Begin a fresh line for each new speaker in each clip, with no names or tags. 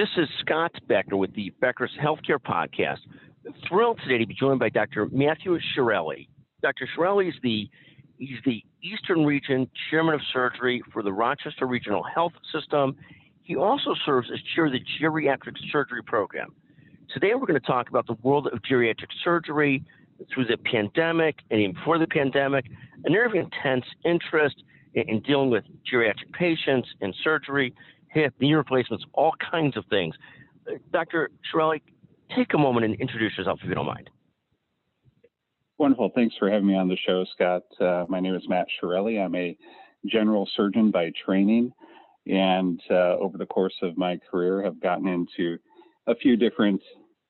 This is Scott Becker with the Becker's Healthcare Podcast. Thrilled today to be joined by Dr. Matthew Chiarelli. Dr. Chiarelli is the he's the Eastern Region Chairman of Surgery for the Rochester Regional Health System. He also serves as chair of the Geriatric Surgery Program. Today we're going to talk about the world of geriatric surgery through the pandemic and even before the pandemic, an area of intense interest in, in dealing with geriatric patients and surgery hip, knee replacements, all kinds of things. Dr. Chiarelli, take a moment and introduce yourself if you don't mind.
Wonderful. Thanks for having me on the show, Scott. Uh, my name is Matt Chiarelli. I'm a general surgeon by training, and uh, over the course of my career, have gotten into a few different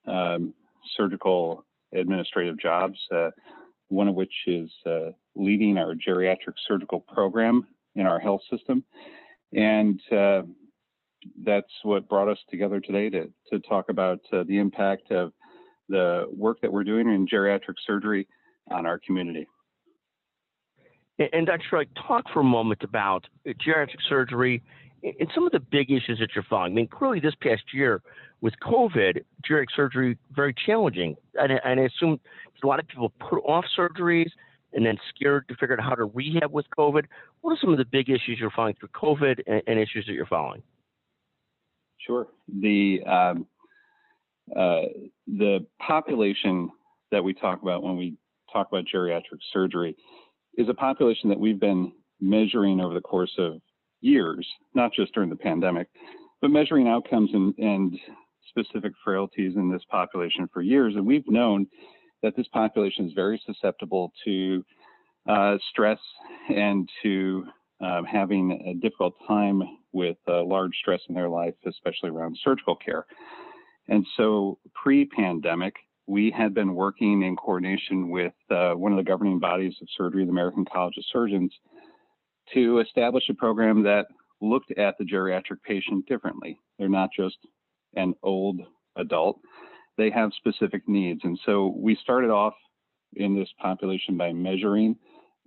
um, surgical administrative jobs. Uh, one of which is uh, leading our geriatric surgical program in our health system, and uh, that's what brought us together today to, to talk about uh, the impact of the work that we're doing in geriatric surgery on our community.
And, Dr. Schreck, talk for a moment about geriatric surgery and some of the big issues that you're following. I mean, clearly this past year with COVID, geriatric surgery very challenging, and, and I assume a lot of people put off surgeries and then scared to figure out how to rehab with COVID. What are some of the big issues you're following through COVID and, and issues that you're following?
Sure. The um, uh, the population that we talk about when we talk about geriatric surgery is a population that we've been measuring over the course of years, not just during the pandemic, but measuring outcomes and, and specific frailties in this population for years. And we've known that this population is very susceptible to uh, stress and to um, having a difficult time with uh, large stress in their life, especially around surgical care. And so, pre pandemic, we had been working in coordination with uh, one of the governing bodies of surgery, the American College of Surgeons, to establish a program that looked at the geriatric patient differently. They're not just an old adult, they have specific needs. And so we started off in this population by measuring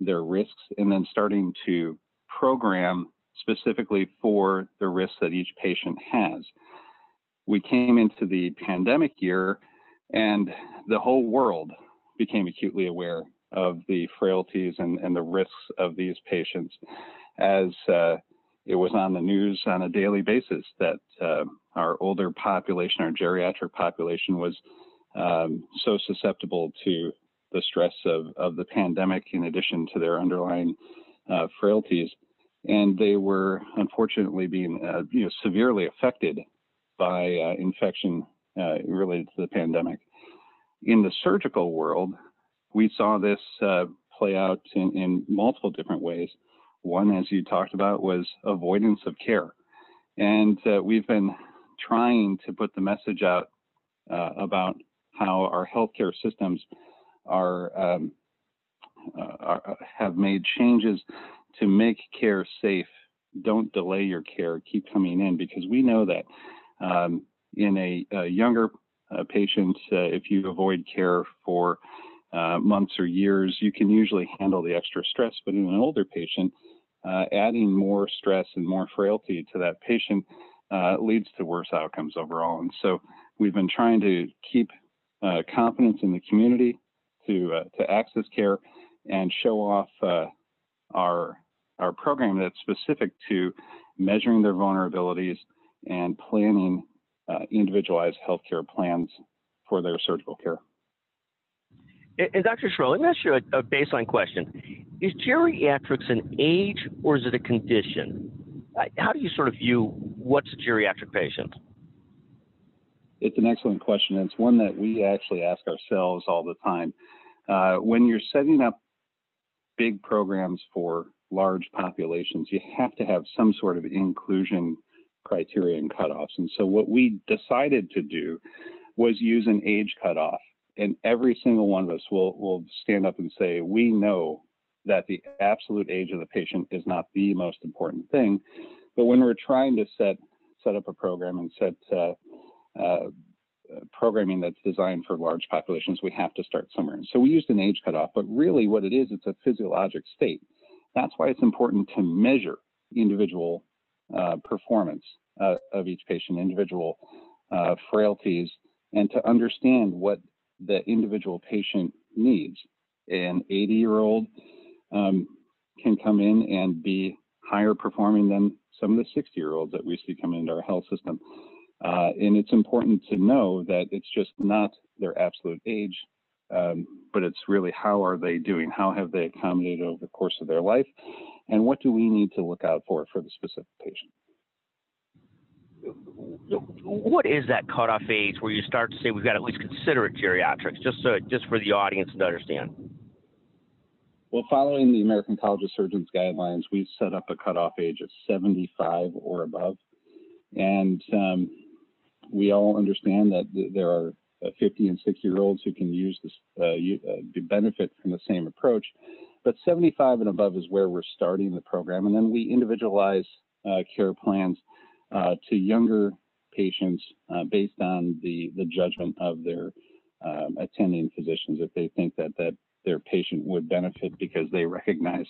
their risks and then starting to program specifically for the risks that each patient has. We came into the pandemic year and the whole world became acutely aware of the frailties and, and the risks of these patients as uh, it was on the news on a daily basis that uh, our older population, our geriatric population, was um, so susceptible to the stress of, of the pandemic in addition to their underlying uh, frailties and they were unfortunately being uh, you know severely affected by uh, infection uh, related to the pandemic. In the surgical world, we saw this play out in, in, multiple different ways. One, as you talked about, was avoidance of care, and uh, we've been trying to put the message out uh, about how our healthcare systems are, um, are have made changes to make care safe, don't delay your care, keep coming in because we know that um, in a, a younger uh, patient, uh, if you avoid care for uh, months or years, you can usually handle the extra stress. But in an older patient, uh, adding more stress and more frailty to that patient uh, leads to worse outcomes overall. And so we've been trying to keep uh, confidence in the community to to access care and show off our our program that's specific to measuring their vulnerabilities and planning uh, individualized healthcare plans for their surgical care.
And, and Dr. Schroll, let me ask you a, a, baseline question. Is geriatrics an age or is it a condition? How do you sort of view what's a geriatric patient?
It's an excellent question. It's one that we actually ask ourselves all the time. Uh, when you're setting up big programs for large populations, you have to have some sort of inclusion criteria and cutoffs. And so what we decided to do was use an age cutoff. And every single one of us will, will stand up and say, we know that the absolute age of the patient is not the most important thing. But when we're trying to set set up a program and set uh, uh, programming that's designed for large populations, we have to start somewhere. And so we used an age cutoff, but really what it is, it's a physiologic state. That's why it's important to measure individual uh, performance uh, of each patient, individual uh, frailties, and to understand what the individual patient needs. An 80 year old um, can come in and be higher performing than some of the 60 year olds that we see coming into our health system. Uh, and it's important to know that it's just not their absolute age, um, but it's really how are they doing? How have they accommodated over the course of their life? And what do we need to look out for for the specific patient?
What is that cutoff age where you start to say we've got to at least consider it geriatrics, just so, just for the audience to understand?
Well, following the American College of Surgeons guidelines, we've set up a cutoff age of 75 or above. And um, we all understand that there are uh, 50 and 60 year olds who can use this, uh, uh, benefit from the same approach. But 75 and above is where we're starting the program. And then we individualize uh, care plans uh, to younger patients uh, based on the, the judgment of their um, attending physicians if they think that, that their patient would benefit because they recognize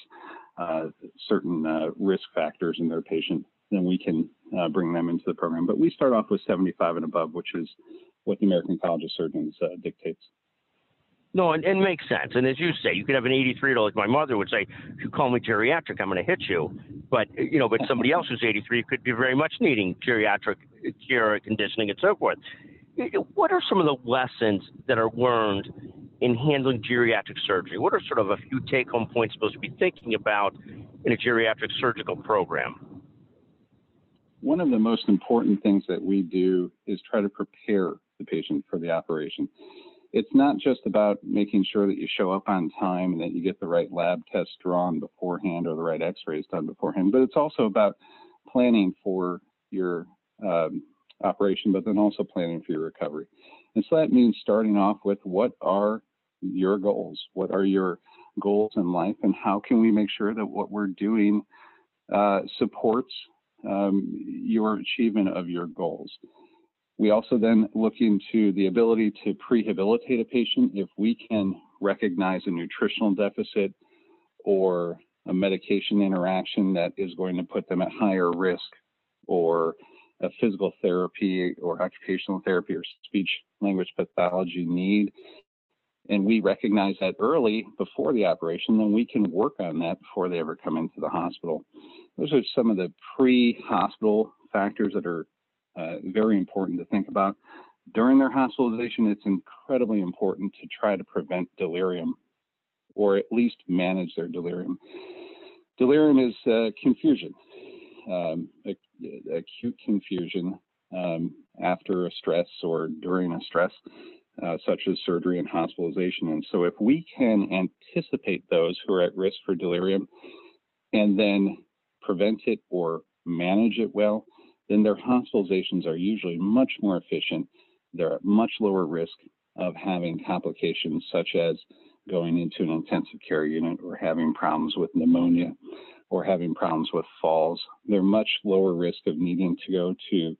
certain risk factors in their patient then we can uh, bring them into the program. But we start off with 75 and above, which is what the American College of Surgeons uh, dictates.
No, and, and makes sense. And as you say, you could have an 83 year old, like my mother would say, if you call me geriatric, I'm going to hit you. But, you know, but somebody else who's 83 could be very much needing geriatric care, conditioning, and so forth. What are some of the lessons that are learned in handling geriatric surgery? What are sort of a few take home points supposed to be thinking about in a geriatric surgical program?
One of the most important things that we do is try to prepare the patient for the operation. It's not just about making sure that you show up on time and that you get the right lab tests drawn beforehand or the right x-rays done beforehand, but it's also about planning for your um, operation, but then also planning for your recovery. And so that means starting off with what are your goals? What are your goals in life? And how can we make sure that what we're doing uh, supports um, your achievement of your goals. We also then look into the ability to prehabilitate a patient if we can recognize a nutritional deficit or a medication interaction that is going to put them at higher risk or a physical therapy or occupational therapy or speech language pathology need and we recognize that early before the operation, then we can work on that before they ever come into the hospital. Those are some of the pre-hospital factors that are uh, very important to think about. During their hospitalization, it's incredibly important to try to prevent delirium or at least manage their delirium. Delirium is uh, confusion, um, acute confusion um, after a stress or during a stress uh, such as surgery and hospitalization. And so, if we can anticipate those who are at risk for delirium and then prevent it or manage it well, then their hospitalizations are usually much more efficient. They're at much lower risk of having complications such as going into an intensive care unit or having problems with pneumonia or having problems with falls. They're much lower risk of needing to go to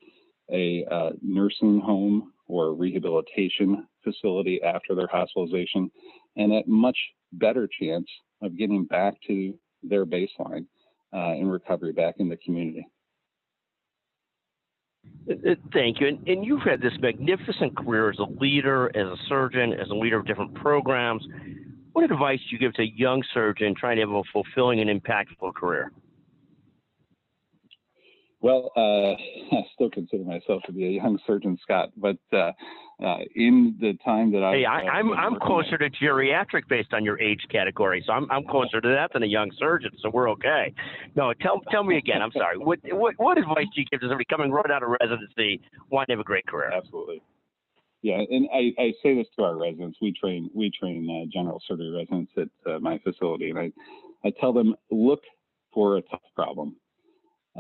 a uh, nursing home or rehabilitation facility after their hospitalization, and at much better chance of getting back to their baseline uh, in recovery back in the community.
Thank you. And, and, you've had this magnificent career as a leader, as a surgeon, as a leader of different programs. What advice do you give to a young surgeon trying to have a fulfilling and impactful career?
Well, uh, I still consider myself to be a young surgeon, Scott, but uh, uh, in the time that I
hey, I, am I'm, I'm closer to geriatric based on your age category, so I'm I'm closer to that than a young surgeon, so we're okay. No, tell tell me again. I'm sorry. What what what advice do you give to somebody coming right out of residency wanting to have a great career?
Absolutely. Yeah, and I, I say this to our residents. We train we train uh, general surgery residents at uh, my facility, and I I tell them look for a tough problem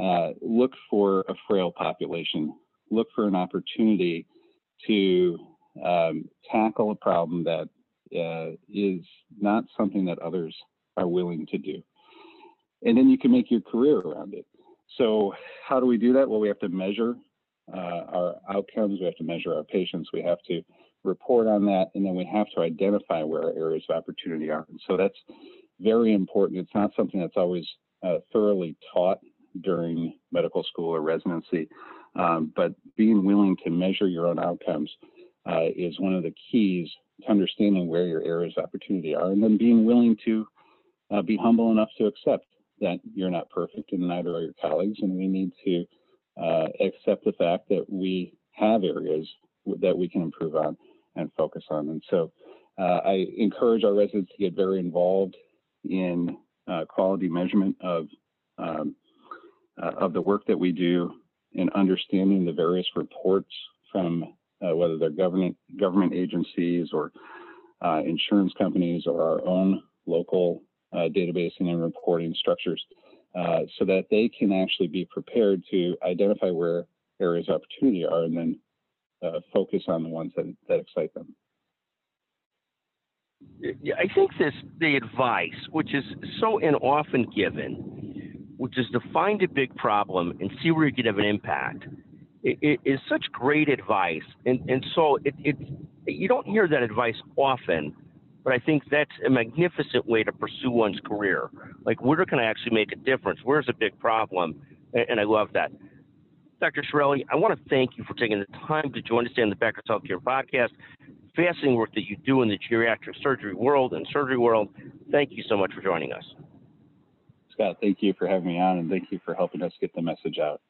uh, look for a frail population, look for an opportunity to um, tackle a problem that uh, is not something that others are willing to do. And then you can make your career around it. So, how do we do that? Well, we have to measure uh, our outcomes, we have to measure our patients, we have to report on that, and then we have to identify where our areas of opportunity are. And so, that's very important. It's not something that's always uh, thoroughly taught during medical school or residency. Um, but being willing to measure your own outcomes uh, is one of the keys to understanding where your areas of opportunity are, and then being willing to uh, be humble enough to accept that you're not perfect and neither are your colleagues, and we need to uh, accept the fact that we have areas that we can improve on and focus on. And so uh, I encourage our residents to get very involved in uh, quality measurement of um, uh, of the work that we do in understanding the various reports from uh, whether they're government government agencies or uh, insurance companies or our own local uh, databasing and reporting structures, so that they can actually be prepared to identify where areas of opportunity are and then focus on the ones that, that excite them.
I think this the advice, which is so often given, which is to find a big problem and see where you can have an impact, it, it is such great advice. And and so it, it you don't hear that advice often, but I think that's a magnificent way to pursue one's career. Like where can I actually make a difference? Where's a big problem? And, and I love that. Dr. Chiarelli, I want to thank you for taking the time to join us on the Becker's Healthcare Podcast fascinating work that you do in the geriatric surgery world and surgery world. Thank you so much for joining us.
Scott, thank you for having me on and thank you for helping us get the message out.